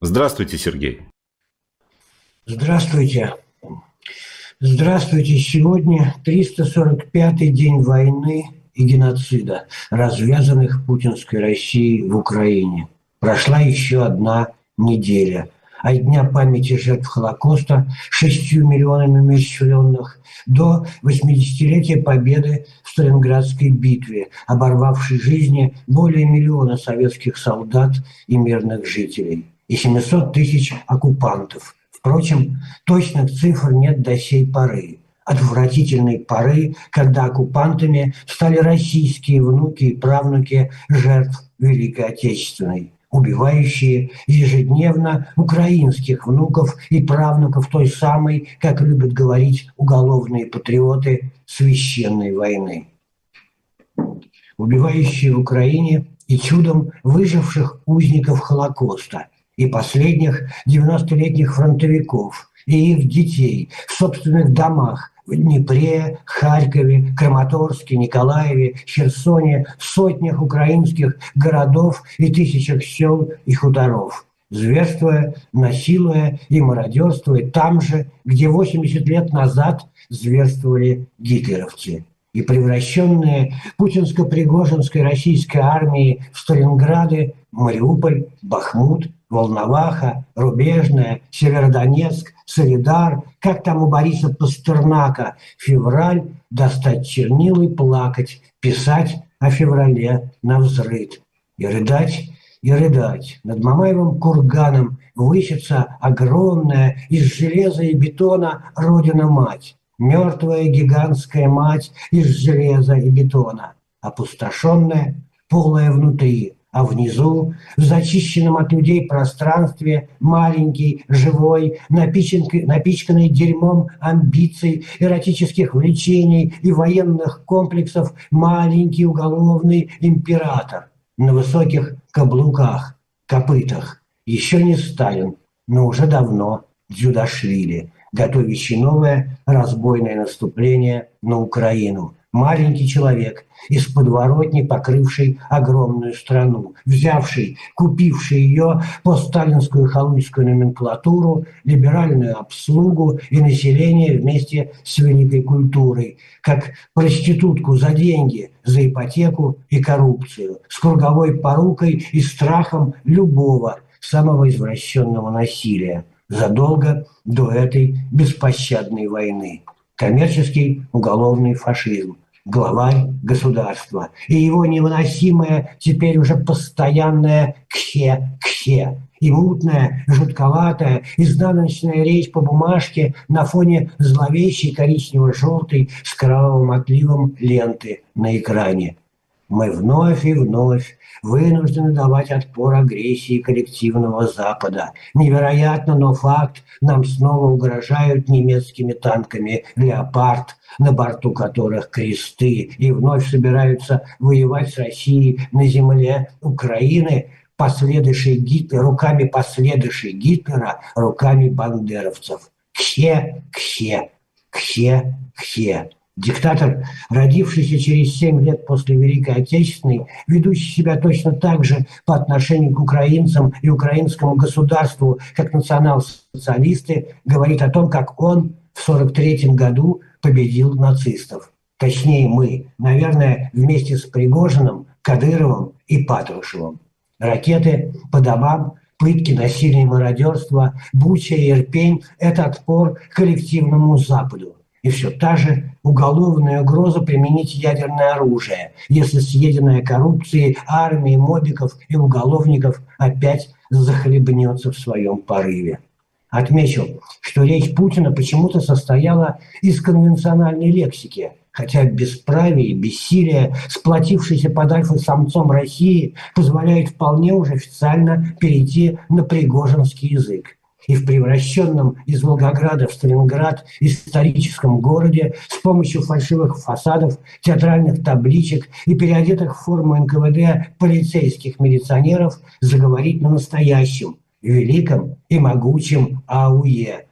Здравствуйте, Сергей. Здравствуйте. Здравствуйте. Сегодня 345-й день войны и геноцида, развязанных путинской Россией в Украине. Прошла еще одна неделя. От Дня памяти жертв Холокоста шестью миллионами умерщвленных до 80-летия победы в Сталинградской битве, оборвавшей жизни более миллиона советских солдат и мирных жителей и 700 тысяч оккупантов – Впрочем, точных цифр нет до сей поры. Отвратительной поры, когда оккупантами стали российские внуки и правнуки жертв Великой Отечественной убивающие ежедневно украинских внуков и правнуков той самой, как любят говорить уголовные патриоты, священной войны. Убивающие в Украине и чудом выживших узников Холокоста – и последних 90-летних фронтовиков и их детей в собственных домах Днепре, Харькове, Краматорске, Николаеве, Херсоне, сотнях украинских городов и тысячах сел и хуторов, зверствуя, насилуя и мародерствуя там же, где 80 лет назад зверствовали гитлеровцы и превращенные путинско-пригожинской российской армией в Сталинграды, Мариуполь, Бахмут – Волноваха, Рубежная, Северодонецк, Солидар, как там у Бориса Пастернака, февраль, достать чернил и плакать, писать о феврале на взрыд. И рыдать, и рыдать. Над Мамаевым курганом высится огромная из железа и бетона Родина-Мать. Мертвая гигантская мать из железа и бетона. Опустошенная, полая внутри – а внизу, в зачищенном от людей пространстве, маленький, живой, напичканный, дерьмом амбиций, эротических влечений и военных комплексов, маленький уголовный император на высоких каблуках, копытах. Еще не Сталин, но уже давно Дзюдашвили, готовящий новое разбойное наступление на Украину – маленький человек из подворотни, покрывший огромную страну, взявший, купивший ее по сталинскую халуйскую номенклатуру, либеральную обслугу и население вместе с великой культурой, как проститутку за деньги, за ипотеку и коррупцию, с круговой порукой и страхом любого самого извращенного насилия задолго до этой беспощадной войны. Коммерческий уголовный фашизм, главарь государства. И его невыносимое теперь уже постоянное «кхе-кхе», и мутная, жутковатая, изнаночная речь по бумажке на фоне зловещей коричнево-желтой с кровавым отливом ленты на экране мы вновь и вновь вынуждены давать отпор агрессии коллективного Запада. Невероятно, но факт, нам снова угрожают немецкими танками «Леопард», на борту которых кресты, и вновь собираются воевать с Россией на земле Украины, последующей Гитлера, руками последующей Гитлера, руками бандеровцев. Кхе, кхе, кхе, кхе. Диктатор, родившийся через семь лет после Великой Отечественной, ведущий себя точно так же по отношению к украинцам и украинскому государству, как национал-социалисты, говорит о том, как он в 1943 году победил нацистов. Точнее, мы, наверное, вместе с Пригожиным, Кадыровым и Патрушевым. Ракеты по домам, пытки, насилие мародерство, Буча и Ирпень – это отпор коллективному Западу. И все та же уголовная угроза применить ядерное оружие, если съеденная коррупцией армии, мобиков и уголовников опять захлебнется в своем порыве. Отмечу, что речь Путина почему-то состояла из конвенциональной лексики, хотя бесправие бессилие, сплотившийся под альфа-самцом России, позволяет вполне уже официально перейти на пригожинский язык и в превращенном из Волгограда в Сталинград историческом городе с помощью фальшивых фасадов, театральных табличек и переодетых в форму НКВД полицейских милиционеров заговорить на настоящем, великом и могучем АУЕ,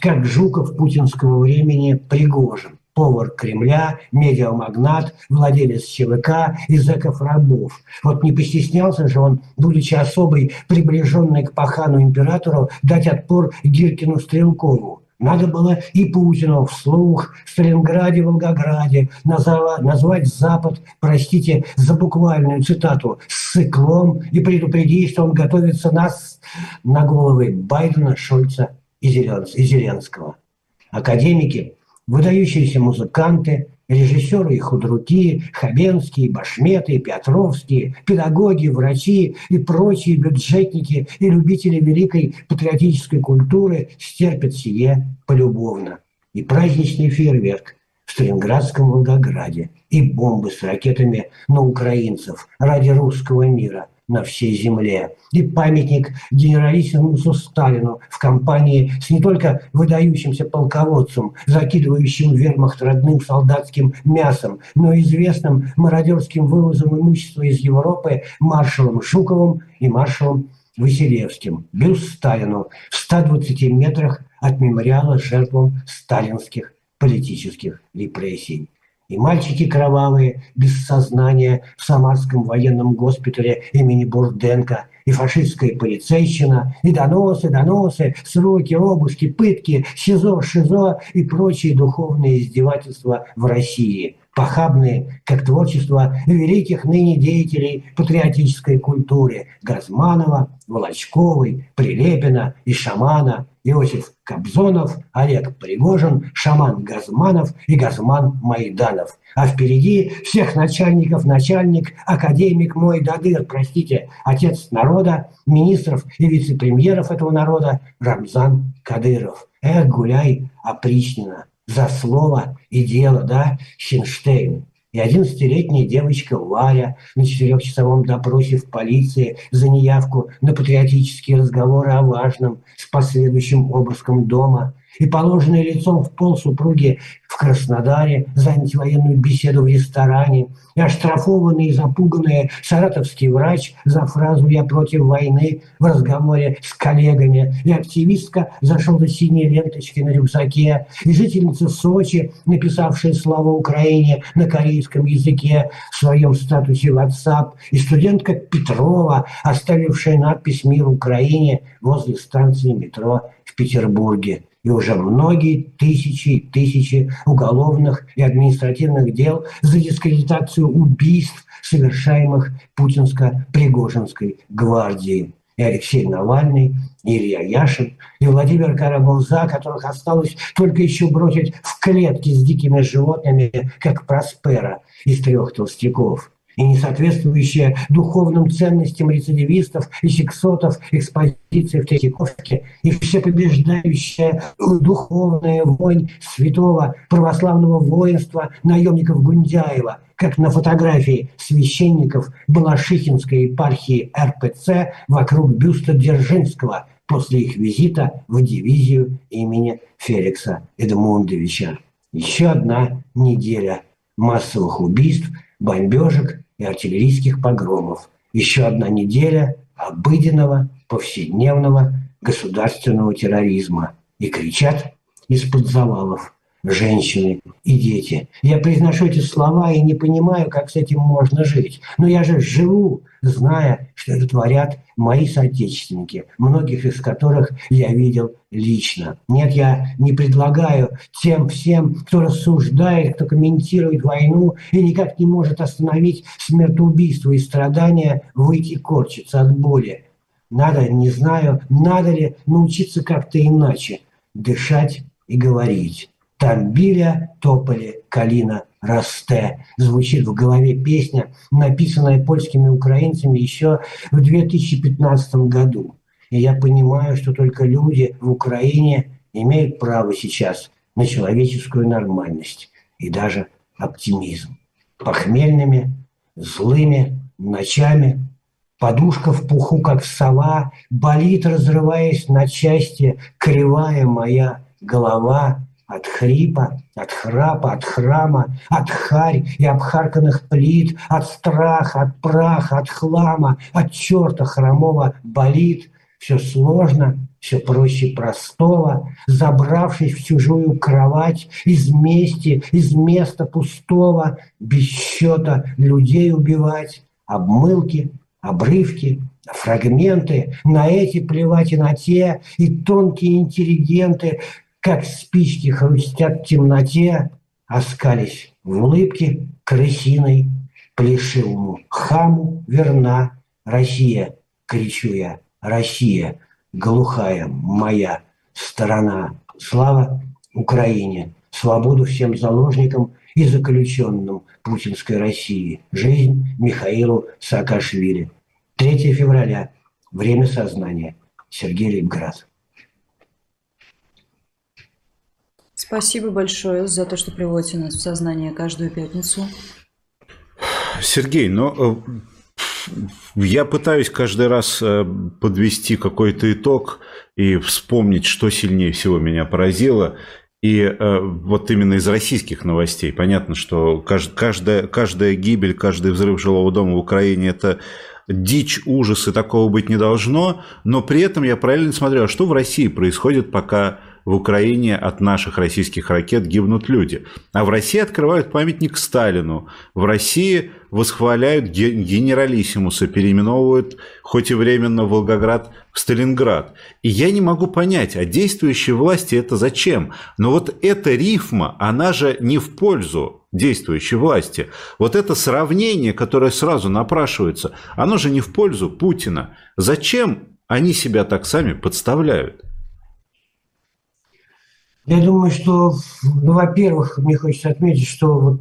как Жуков путинского времени Пригожин повар Кремля, медиамагнат, владелец ЧВК и зэков-рабов. Вот не постеснялся же он, будучи особой приближенной к пахану императору, дать отпор Гиркину Стрелкову. Надо было и Путину вслух в Сталинграде, Волгограде назвать Запад, простите за буквальную цитату, с циклом и предупредить, что он готовится нас на головы Байдена, Шольца и Зеленского. Академики, выдающиеся музыканты, режиссеры и худруки, Хабенские, Башметы, Петровские, педагоги, врачи и прочие бюджетники и любители великой патриотической культуры стерпят сие полюбовно. И праздничный фейерверк в Сталинградском Волгограде, и бомбы с ракетами на украинцев ради русского мира – на всей земле. И памятник генералиссимусу Сталину в компании с не только выдающимся полководцем, закидывающим вермахт родным солдатским мясом, но и известным мародерским вывозом имущества из Европы маршалом Жуковым и маршалом Василевским. Бюст Сталину в 120 метрах от мемориала жертвам сталинских политических репрессий и мальчики кровавые, без сознания в Самарском военном госпитале имени Бурденко, и фашистская полицейщина, и доносы, доносы, сроки, обыски, пытки, СИЗО, ШИЗО и прочие духовные издевательства в России, похабные, как творчество великих ныне деятелей патриотической культуры Газманова, Волочковой, Прилепина и Шамана, Иосиф Кобзонов, Олег Пригожин, Шаман Газманов и Газман Майданов. А впереди всех начальников начальник, академик мой Дадыр, простите, отец народа, министров и вице-премьеров этого народа Рамзан Кадыров. Эх, гуляй, опричнина, за слово и дело, да, Хинштейн и одиннадцатилетняя девочка Варя на четырехчасовом допросе в полиции за неявку на патриотические разговоры о важном с последующим обыском дома и положенное лицом в пол супруги в Краснодаре за антивоенную беседу в ресторане, и оштрафованный и запуганный саратовский врач за фразу «я против войны» в разговоре с коллегами, и активистка за желто-синие ленточки на рюкзаке, и жительница Сочи, написавшая «Слава Украине» на корейском языке в своем статусе WhatsApp, и студентка Петрова, оставившая надпись «Мир Украине» возле станции метро в Петербурге и уже многие тысячи и тысячи уголовных и административных дел за дискредитацию убийств, совершаемых путинско-пригожинской гвардией. И Алексей Навальный, и Илья Яшин, и Владимир Карабулза, которых осталось только еще бросить в клетки с дикими животными, как Проспера из трех толстяков и несоответствующая духовным ценностям рецидивистов и сексотов экспозиции в Третьяковке, и всепобеждающая духовная вонь святого православного воинства наемников Гундяева, как на фотографии священников Балашихинской епархии РПЦ вокруг бюста Дзержинского после их визита в дивизию имени Феликса Эдмундовича. Еще одна неделя массовых убийств, бомбежек и артиллерийских погромов. Еще одна неделя обыденного, повседневного государственного терроризма. И кричат из-под завалов женщины и дети. Я произношу эти слова и не понимаю, как с этим можно жить. Но я же живу, зная, что это творят мои соотечественники, многих из которых я видел лично. Нет, я не предлагаю тем всем, кто рассуждает, кто комментирует войну и никак не может остановить смертоубийство и страдания, выйти корчиться от боли. Надо, не знаю, надо ли научиться как-то иначе дышать и говорить. Там биля, тополи, калина, расте. Звучит в голове песня, написанная польскими украинцами еще в 2015 году. И я понимаю, что только люди в Украине имеют право сейчас на человеческую нормальность и даже оптимизм. Похмельными, злыми ночами, подушка в пуху, как сова, болит, разрываясь на части, кривая моя голова – от хрипа, от храпа, от храма, от харь и обхарканных плит, от страха, от праха, от хлама, от черта хромого болит. Все сложно, все проще простого, забравшись в чужую кровать, из мести, из места пустого, без счета людей убивать, обмылки, обрывки, фрагменты, на эти плевать и на те, и тонкие интеллигенты, как спички хрустят в темноте, оскались в улыбке крысиной, плешивому хаму верна Россия, кричу я, Россия, глухая моя сторона. Слава Украине, свободу всем заложникам и заключенным путинской России. Жизнь Михаилу Саакашвили. 3 февраля. Время сознания. Сергей Липград. Спасибо большое за то, что приводите нас в сознание каждую пятницу. Сергей, ну, э, я пытаюсь каждый раз э, подвести какой-то итог и вспомнить, что сильнее всего меня поразило. И э, вот именно из российских новостей понятно, что каждая, каждая гибель, каждый взрыв жилого дома в Украине – это дичь, ужас, и такого быть не должно. Но при этом я правильно смотрел, что в России происходит, пока в Украине от наших российских ракет гибнут люди. А в России открывают памятник Сталину. В России восхваляют генералиссимуса, переименовывают хоть и временно Волгоград в Сталинград. И я не могу понять, а действующей власти это зачем? Но вот эта рифма, она же не в пользу действующей власти. Вот это сравнение, которое сразу напрашивается, оно же не в пользу Путина. Зачем они себя так сами подставляют? Я думаю, что, ну, во-первых, мне хочется отметить, что вот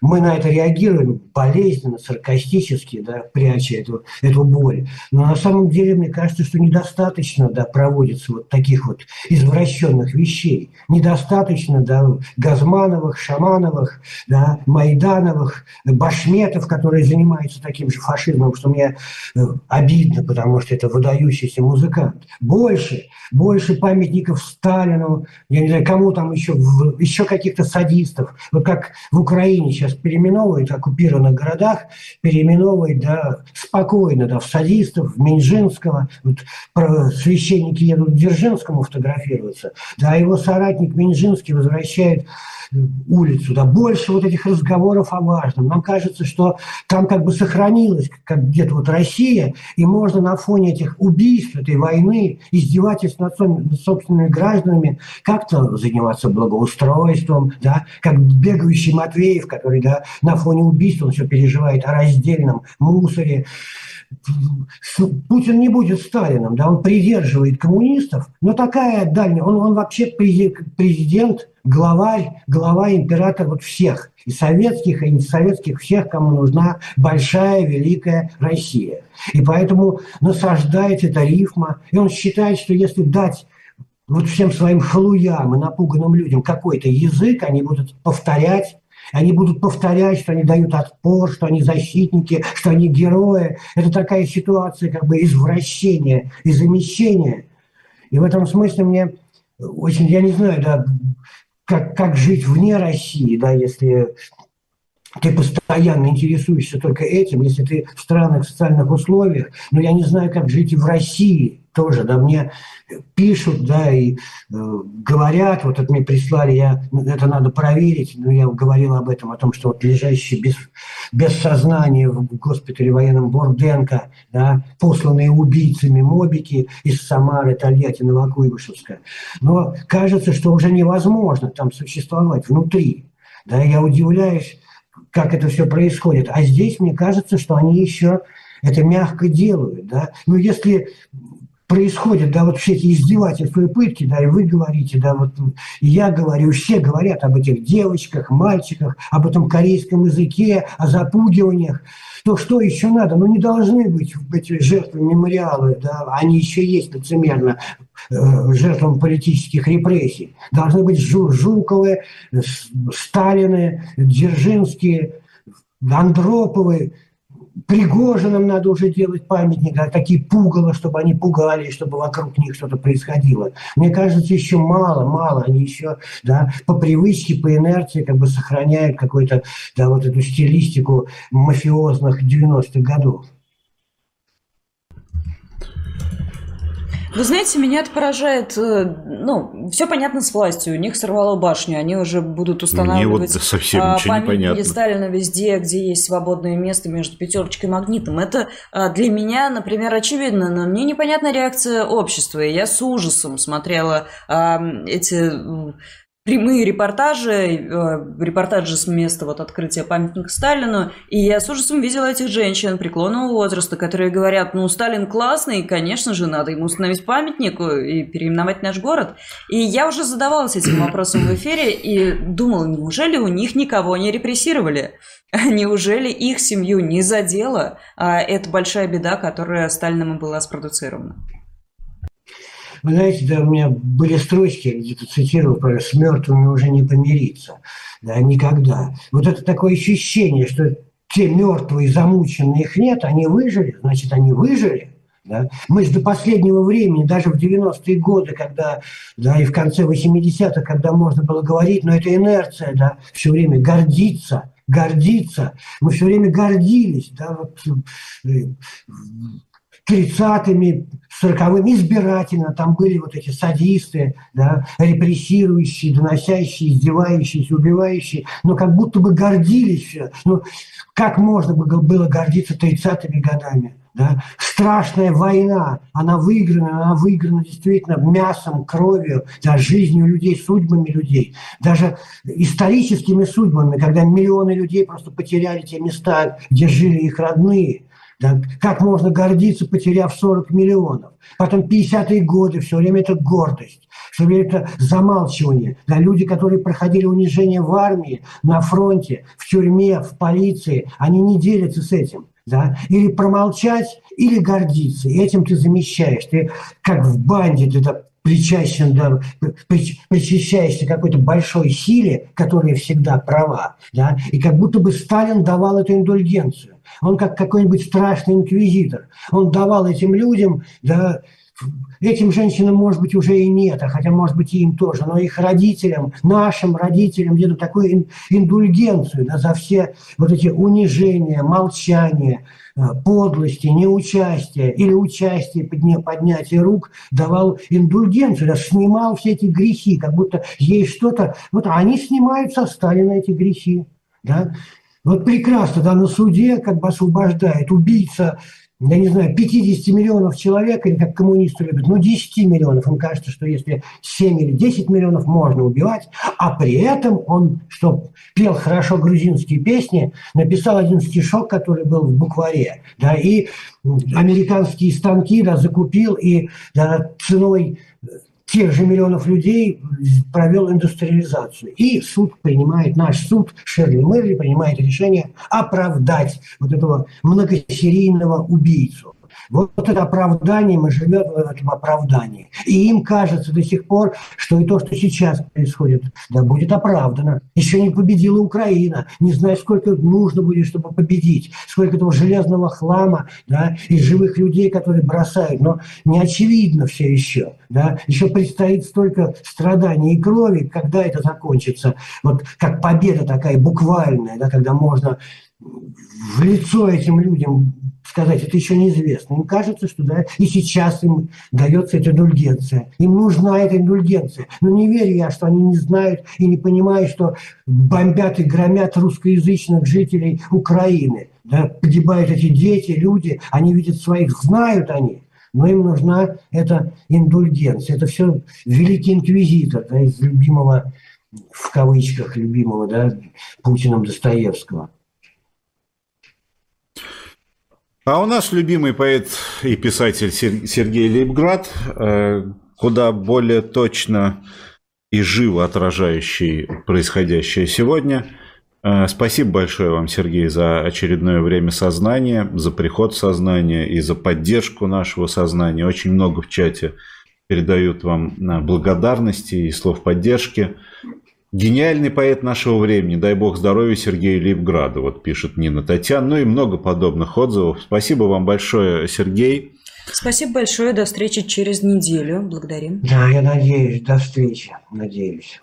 мы на это реагируем болезненно, саркастически, да, пряча эту, эту боль. Но на самом деле, мне кажется, что недостаточно да, проводится вот таких вот извращенных вещей. Недостаточно да, Газмановых, Шамановых, да, Майдановых, Башметов, которые занимаются таким же фашизмом, что мне э, обидно, потому что это выдающийся музыкант. Больше, больше памятников Сталину, я не знаю, кому там еще, еще каких-то садистов. Вот как в Украине сейчас переименовывают, в оккупированных городах, переименовывают, да, спокойно, да, в садистов, в Минжинского. Вот священники едут к Дзержинскому фотографироваться, да, а его соратник Минжинский возвращает улицу, да, больше вот этих разговоров о важном. Нам кажется, что там как бы сохранилась как где-то вот Россия, и можно на фоне этих убийств, этой войны, издевательств над собственными гражданами как-то заниматься благоустройством, да, как бегающий Матвеев, который да, на фоне убийств, он все переживает о раздельном мусоре, Путин не будет Сталином, да, он придерживает коммунистов, но такая дальняя, он, он вообще президент, главарь, глава, император вот всех, и советских, и несоветских, всех, кому нужна большая, великая Россия. И поэтому насаждает эта рифма, и он считает, что если дать вот всем своим халуям и напуганным людям какой-то язык, они будут повторять они будут повторять, что они дают отпор, что они защитники, что они герои. Это такая ситуация как бы извращения и замещения. И в этом смысле мне очень, я не знаю, да, как, как жить вне России, да, если ты постоянно интересуешься только этим, если ты в странных социальных условиях, но я не знаю, как жить и в России тоже, да, мне пишут, да, и э, говорят, вот это мне прислали, я, это надо проверить, но я говорил об этом, о том, что вот лежащий без, без сознания в госпитале военном Борденко, да, посланные убийцами мобики из Самары, Тольятти, Новокуйбышевска. Но кажется, что уже невозможно там существовать внутри. Да, я удивляюсь, как это все происходит. А здесь мне кажется, что они еще это мягко делают. Да? Но если происходят, да, вот все эти издевательства и пытки, да, и вы говорите, да, вот и я говорю, все говорят об этих девочках, мальчиках, об этом корейском языке, о запугиваниях, то что еще надо? Ну, не должны быть эти жертвы мемориалы, да, они еще есть лицемерно, э, жертвам политических репрессий. Должны быть Жуковы, Сталины, Дзержинские, Андроповы, Пригожиным надо уже делать памятник, а такие пугало, чтобы они пугали, чтобы вокруг них что-то происходило. Мне кажется, еще мало, мало. Они еще да, по привычке, по инерции как бы сохраняют какую-то да, вот эту стилистику мафиозных 90-х годов. Вы знаете, меня это поражает, э, ну, все понятно с властью, у них сорвало башню, они уже будут устанавливать Мне вот совсем а, ничего памятники Сталина везде, где есть свободное место между пятерочкой и магнитом. Это а, для меня, например, очевидно, но мне непонятна реакция общества, и я с ужасом смотрела а, эти прямые репортажи, э, репортажи с места вот открытия памятника Сталину, и я с ужасом видела этих женщин преклонного возраста, которые говорят, ну, Сталин классный, и, конечно же, надо ему установить памятник и переименовать наш город. И я уже задавалась этим вопросом в эфире и думала, неужели у них никого не репрессировали? Неужели их семью не задело? А это большая беда, которая Сталином была спродуцирована. Вы знаете, да, у меня были строчки, я где-то цитировал, про с мертвыми уже не помириться. Да, никогда. Вот это такое ощущение, что те мертвые, замученные их нет, они выжили, значит, они выжили. Да? Мы же до последнего времени, даже в 90-е годы, когда, да, и в конце 80-х, когда можно было говорить, но это инерция, да, все время гордиться, гордиться. Мы все время гордились, да, вот, э, 30-ми, 40-ми избирательно, там были вот эти садисты, да, репрессирующие, доносящие, издевающиеся, убивающие, но как будто бы гордились. Ну, как можно было гордиться 30-ми годами? Да? Страшная война, она выиграна, она выиграна действительно мясом, кровью, да, жизнью людей, судьбами людей. Даже историческими судьбами, когда миллионы людей просто потеряли те места, где жили их родные – да, как можно гордиться, потеряв 40 миллионов? Потом 50-е годы, все время это гордость, все время это замалчивание. Да, люди, которые проходили унижение в армии, на фронте, в тюрьме, в полиции, они не делятся с этим. Да? Или промолчать, или гордиться. И этим ты замещаешь. Ты как в банде, ты да, причащен, да, причащаешься какой-то большой силе, которая всегда права. Да? И как будто бы Сталин давал эту индульгенцию. Он как какой-нибудь страшный инквизитор. Он давал этим людям, да, этим женщинам, может быть, уже и нет, а хотя, может быть, и им тоже, но их родителям, нашим родителям где-то такую индульгенцию да, за все вот эти унижения, молчания, подлости, неучастия или участие, поднятие рук, давал индульгенцию, снимал все эти грехи, как будто есть что-то. Вот они снимают со Сталина эти грехи. Да? Вот прекрасно, да, на суде как бы освобождает убийца, я не знаю, 50 миллионов человек, или как коммунисты любят, ну 10 миллионов. Им кажется, что если 7 или 10 миллионов можно убивать, а при этом он, что пел хорошо грузинские песни, написал один стишок, который был в букваре, да, и американские станки, да, закупил, и да, ценой тех же миллионов людей провел индустриализацию. И суд принимает, наш суд, Шерли Мерли, принимает решение оправдать вот этого многосерийного убийцу. Вот это оправдание, мы живем в этом оправдании. И им кажется до сих пор, что и то, что сейчас происходит, да, будет оправдано. Еще не победила Украина. Не знаю, сколько нужно будет, чтобы победить. Сколько этого железного хлама, да, и живых людей, которые бросают. Но не очевидно все еще. Да. Еще предстоит столько страданий и крови, когда это закончится. Вот как победа такая буквальная, да, когда можно в лицо этим людям сказать, это еще неизвестно. Им кажется, что да, и сейчас им дается эта индульгенция. Им нужна эта индульгенция. Но не верю я, что они не знают и не понимают, что бомбят и громят русскоязычных жителей Украины. Да, погибают эти дети, люди, они видят своих, знают они, но им нужна эта индульгенция. Это все великий инквизитор да, из любимого, в кавычках, любимого да, Путиным Достоевского. А у нас любимый поэт и писатель Сергей Лейбград, э, куда более точно и живо отражающий происходящее сегодня. Э, спасибо большое вам, Сергей, за очередное время сознания, за приход сознания и за поддержку нашего сознания. Очень много в чате передают вам э, благодарности и слов поддержки. Гениальный поэт нашего времени, дай бог здоровья Сергею Лейбграду, вот пишет Нина Татьяна, ну и много подобных отзывов. Спасибо вам большое, Сергей. Спасибо большое, до встречи через неделю, благодарим. Да, я надеюсь, до встречи, надеюсь.